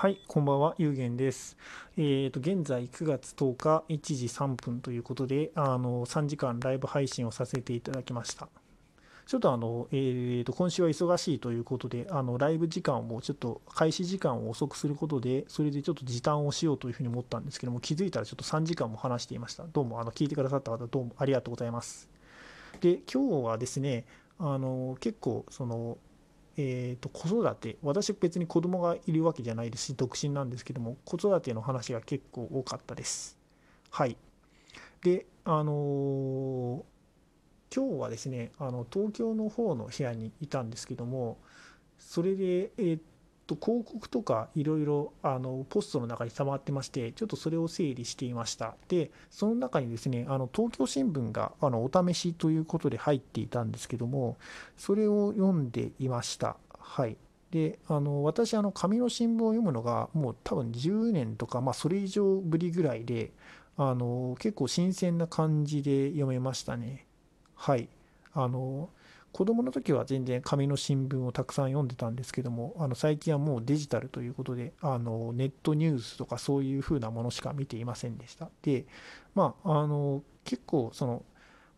はい、こんばんは、ゆうげんです。えーと、現在9月10日1時3分ということで、あの、3時間ライブ配信をさせていただきました。ちょっとあの、えーと、今週は忙しいということで、あの、ライブ時間をちょっと開始時間を遅くすることで、それでちょっと時短をしようというふうに思ったんですけども、気づいたらちょっと3時間も話していました。どうも、あの、聞いてくださった方、どうもありがとうございます。で、今日はですね、あの、結構、その、えー、と子育て私別に子供がいるわけじゃないですし独身なんですけども子育ての話が結構多かったです。はい。であのー今日はですねあの東京の方の部屋にいたんですけどもそれでえーと広告とかいろいろあのポストの中に溜まってましてちょっとそれを整理していました。でその中にですねあの東京新聞があのお試しということで入っていたんですけどもそれを読んでいました。はい。であの私あの紙の新聞を読むのがもう多分10年とか、まあ、それ以上ぶりぐらいであの結構新鮮な感じで読めましたね。はい。あの子供の時は全然紙の新聞をたくさん読んでたんですけどもあの最近はもうデジタルということであのネットニュースとかそういう風なものしか見ていませんでした。でまああの結構その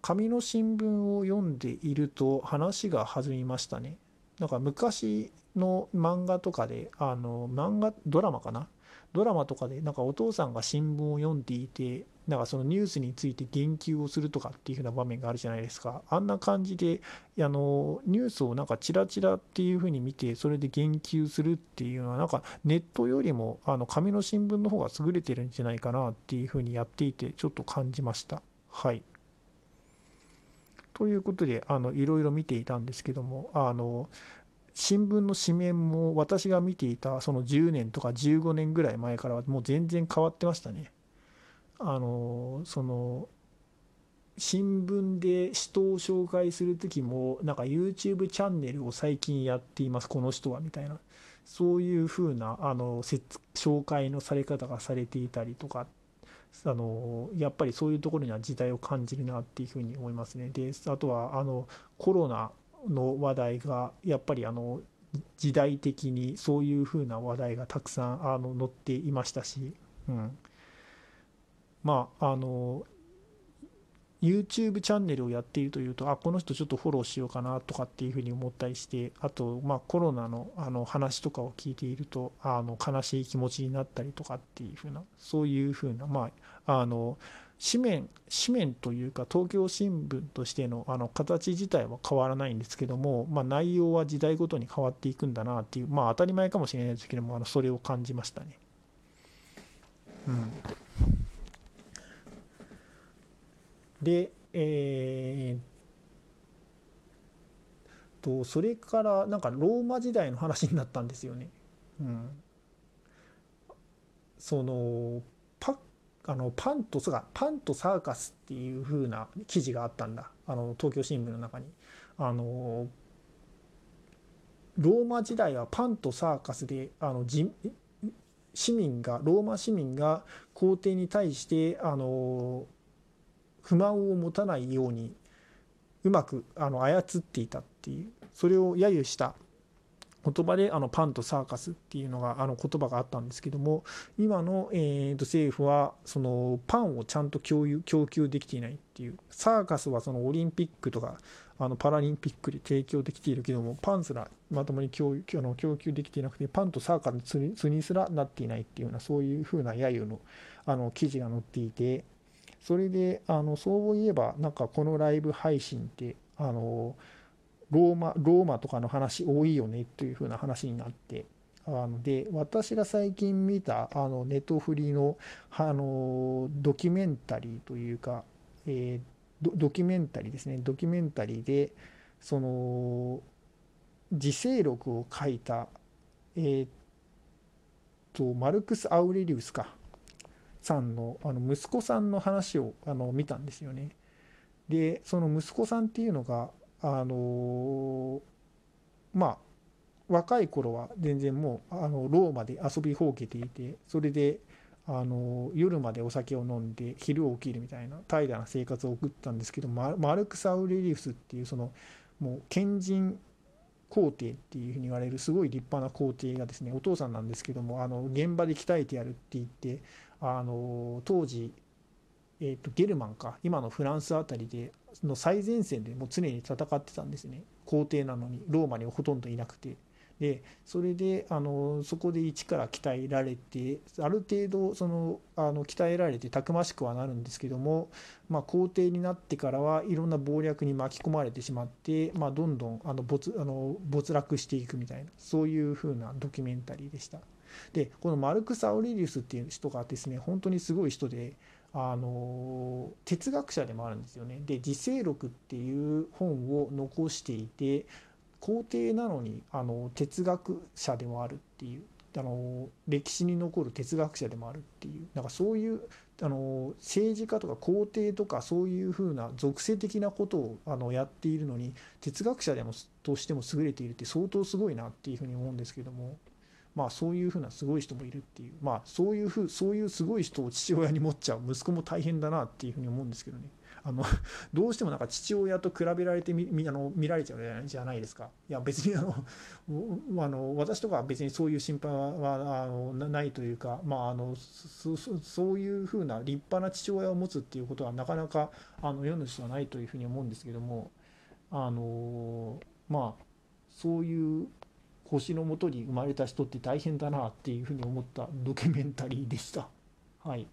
紙の新聞を読んでいると話が弾みましたね。なんか昔の漫画とかであの漫画ドラマかな？ドラマとかでなんかお父さんが新聞を読んでいてなんかそのニュースについて言及をするとかっていう風な場面があるじゃないですか。あんな感じであのニュースをなんかチラチラっていう風に見てそれで言及するっていうのはなんかネットよりもあの紙の新聞の方が優れてるんじゃないかなっていう風にやっていてちょっと感じました。はい。ということであのいろいろ見ていたんですけどもあの新聞の紙面も私が見ていたその10年とか15年ぐらい前からはもう全然変わってましたね。あのその新聞で人を紹介する時もなんか YouTube チャンネルを最近やっていますこの人はみたいなそういう風なあの紹介のされ方がされていたりとかあのやっぱりそういうところには時代を感じるなっていうふうに思いますね。であとはあのコロナの話題がやっぱりあの時代的にそういうふうな話題がたくさんあの載っていましたし、うん、まああの YouTube チャンネルをやっているというとあこの人ちょっとフォローしようかなとかっていうふうに思ったりしてあと、まあ、コロナのあの話とかを聞いているとあの悲しい気持ちになったりとかっていうふうなそういうふうなまああの紙面紙面というか東京新聞としてのあの形自体は変わらないんですけども、まあ、内容は時代ごとに変わっていくんだなっていうまあ当たり前かもしれないですけどもあのそれを感じましたね。うんで、えー、とそれからなんかローマ時代の話になったんですよね。うん、そのパあのパンとがパンとサーカスっていう風な記事があったんだあの東京新聞の中に。あのローマ時代はパンとサーカスであの市民がローマ市民が皇帝に対してあの不満を持たないようにうまくあの操っていたっていうそれを揶揄した言葉であのパンとサーカスっていうのがあの言葉があったんですけども今の、えー、と政府はそのパンをちゃんと共有供給できていないっていうサーカスはそのオリンピックとかあのパラリンピックで提供できているけどもパンすらまともに供あの供給できていなくてパンとサーカスにすらなっていないっていうようなそういうふうな揶揄のあの記事が載っていてそれであのそういえばなんかこのライブ配信ってあのローマローマとかの話多いよねというふうな話になってあので私が最近見たあのネトフリのあのドキュメンタリーというか、えー、ドキュメンタリーですね。ドキュメンタリーでその自省録を書いたえー、っとマルクス・アウレリウスか。さんのあの息子さんの話をあの見たんですよね。でその息子さんっていうのがあのまあ若い頃は全然もうあのローマで遊びほうけていてそれであの夜までお酒を飲んで昼を起きるみたいな怠惰な生活を送ったんですけどマルクス・アウレリウスっていうそのもう賢人皇帝っていうふうに言われるすごい立派な皇帝がですねお父さんなんですけどもあの現場で鍛えてやるって言ってあの当時、えーと、ゲルマンか今のフランスあたりでの最前線でもう常に戦ってたんですね皇帝なのにローマにほとんどいなくて。でそれであのそこで一から鍛えられてある程度そのあの鍛えられてたくましくはなるんですけども、まあ、皇帝になってからはいろんな謀略に巻き込まれてしまって、まあ、どんどんあの没あの没落していくみたいなそういう風なドキュメンタリーでした。でこのマルクス・アウレリウスっていう人がですね本当にすごい人であの哲学者でもあるんですよね。で「自省録」っていう本を残していて皇帝なのにあの哲学者でもあるっていうあの歴史に残る哲学者でもあるっていうなんかそういうあの政治家とか皇帝とかそういうふうな属性的なことをあのやっているのに哲学者でもとしても優れているって相当すごいなっていうふうに思うんですけどもまあそういうふうなすごい人もいるっていうまあそういうふうそういうすごい人を父親に持っちゃう息子も大変だなっていうふうに思うんですけどね。あの どうしてもなんか父親と比べられてみあの見られちゃうじゃないですか。いや別にあの あの私とかは別にそういう心配はあのないというか、まあ、あのそそういうふうな立派な父親を持つっていうことはなかなかあの世の人はないというふうに思うんですけどもあのまあそういう星のもとに生まれた人って大変だなっていうふうに思ったドキュメンタリーでした。はい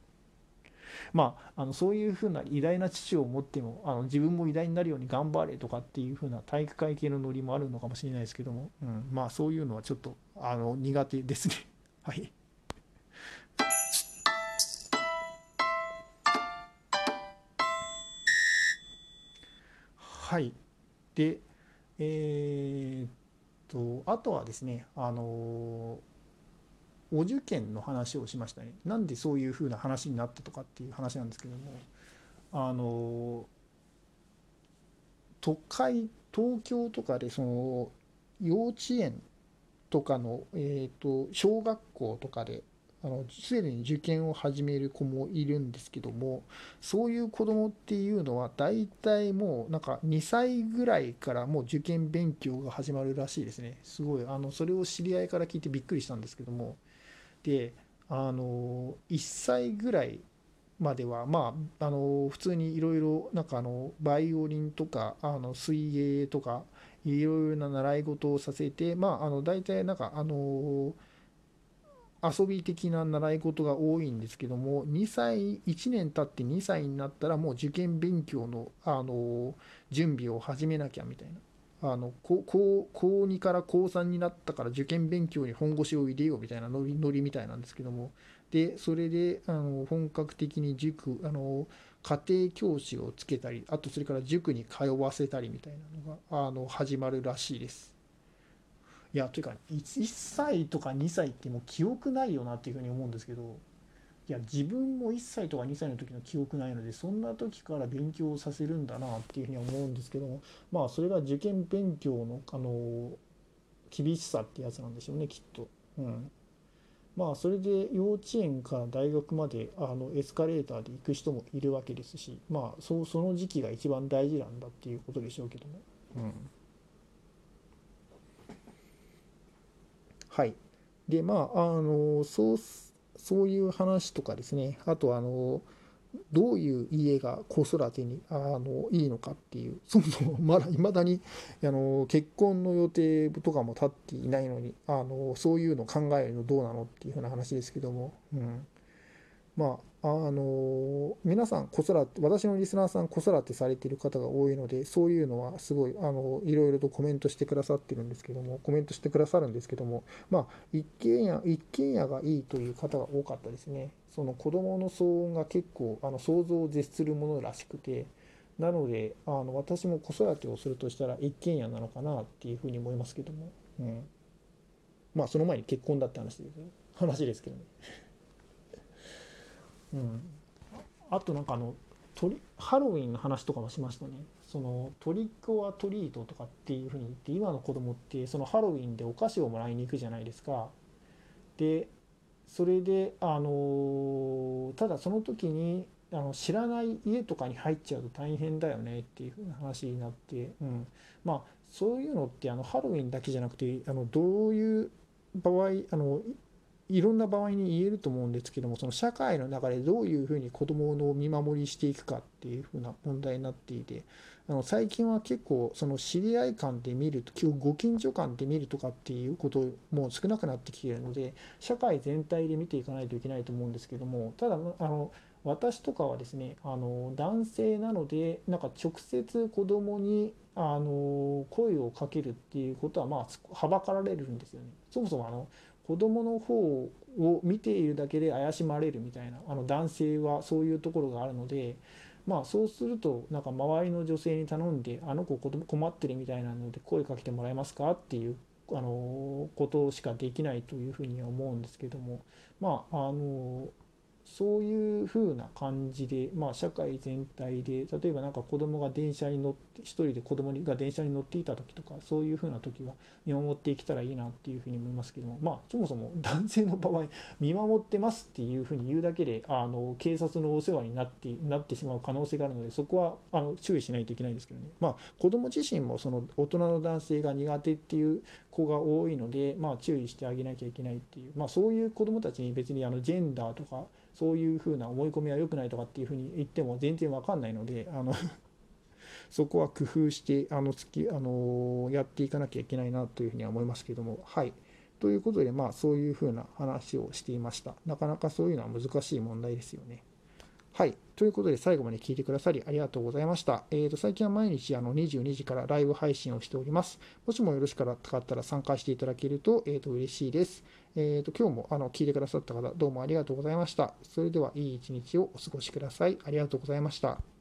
まあ、あのそういうふうな偉大な父を持ってもあの自分も偉大になるように頑張れとかっていうふうな体育会系のノリもあるのかもしれないですけども、うん、まあそういうのはちょっとあの苦手ですね。はい。はい。で、えー、っと、あとはですね、あのお受験の話をしましたね。なんでそういうふうな話になったとかっていう話なんですけどもあの都会東京とかでその幼稚園とかの、えーと、小学校とかですでに受験を始める子もいるんですけどもそういう子どもっていうのは大体もうなんか2歳ぐらいからもう受験勉強が始まるらしいですね。すごい。あのそれを知り合いから聞いてびっくりしたんですけども。であの1歳ぐらいまではまああの普通にいろいろなんかあのバイオリンとかあの水泳とかいろいろな習い事をさせてまああの大体なんかあの遊び的な習い事が多いんですけども2歳1年経って2歳になったらもう受験勉強のあの準備を始めなきゃみたいなあの高高2から高3になったから受験勉強に本腰を入れようみたいなノリノリみたいなんですけどもでそれであの本格的に塾あの家庭教師をつけたりあとそれから塾に通わせたりみたいなのがあの始まるらしいです。いやというか 1, 1歳とか2歳ってもう記憶ないよなっていうふうに思うんですけどいや自分も1歳とか2歳の時の記憶ないのでそんな時から勉強させるんだなっていうふうに思うんですけどもまあそれが受験勉強のあの厳しさってやつなんでしょうねきっと。うんまあそれで幼稚園から大学まであのエスカレーターで行く人もいるわけですしまあそその時期が一番大事なんだっていうことでしょうけども。うん、はい。でまああのそうそういう話とかですね。あとあのどういう家が子育てにあのいいのかっていう。そもそもまだいまだにあの結婚の予定とかも立っていないのにあのそういうの考えるのどうなのっていうふうな話ですけども、うん、まああの皆さん子育て私のリスナーさん子育てされている方が多いのでそういうのはすごいあのいろいろとコメントしてくださってるんですけどもコメントしてくださるんですけどもまあ一軒家一軒家がいいという方が多かったですねその子供の騒音が結構あの想像を絶するものらしくてなのであの私も子育てをするとしたら一軒家なのかなっていうふうに思いますけども、うん、まあその前に結婚だって話です話ですけどね。うん、あとなんかあのハロウィンの話とかもしましたね。そのトリック・オア・トリートとかっていうふうに言って今の子供ってそのハロウィンでお菓子をもらいに行くじゃないですか。でそれであのただその時にあの知らない家とかに入っちゃうと大変だよねっていう話になって、うん、まあそういうのってあのハロウィンだけじゃなくてあのどういう場合あのいろんな場合に言えると思うんですけどもその社会の中でどういうふうに子どもの見守りしていくかっていうふうな問題になっていてあの最近は結構その知り合い間で見るとご近所間で見るとかっていうことも少なくなってきているので社会全体で見ていかないといけないと思うんですけどもただあの私とかはですねあの男性なのでなんか直接子供にあの声をかけるっていうことはまあはばかられるんですよね。そもそもあの子供の方を見ているだけで怪しまれるみたいなあの男性はそういうところがあるのでまあそうするとなんか周りの女性に頼んであの子困ってるみたいなので声かけてもらえますかっていうあのことしかできないというふうには思うんですけどもまああのそういう風な感じで、まあ、社会全体で例えば何か子供が電車に乗って一人で子供が電車に乗っていた時とかそういう風な時は見守っていけたらいいなっていう風に思いますけどもまあそもそも男性の場合見守ってますっていう風に言うだけであの警察のお世話になってなってしまう可能性があるのでそこはあの注意しないといけないんですけどね。まあ子供自身もその大人の男性が苦手っていう子が多いので、まあ、注意してあげなきゃいけないっていう、まあ、そういう子供たちに別にあのジェンダーとかそういうふうな思い込みは良くないとかっていうふうに言っても全然わかんないのであの そこは工夫してあのきあのやっていかなきゃいけないなというふうには思いますけども。はい。ということでまあそういうふうな話をしていました。なかなかそういうのは難しい問題ですよね。はい。ということで、最後まで聞いてくださりありがとうございました。えー、と、最近は毎日あの22時からライブ配信をしております。もしもよろしかったら参加していただけると、えー、と嬉しいです。えー、と、今日もあの聞いてくださった方、どうもありがとうございました。それでは、いい一日をお過ごしください。ありがとうございました。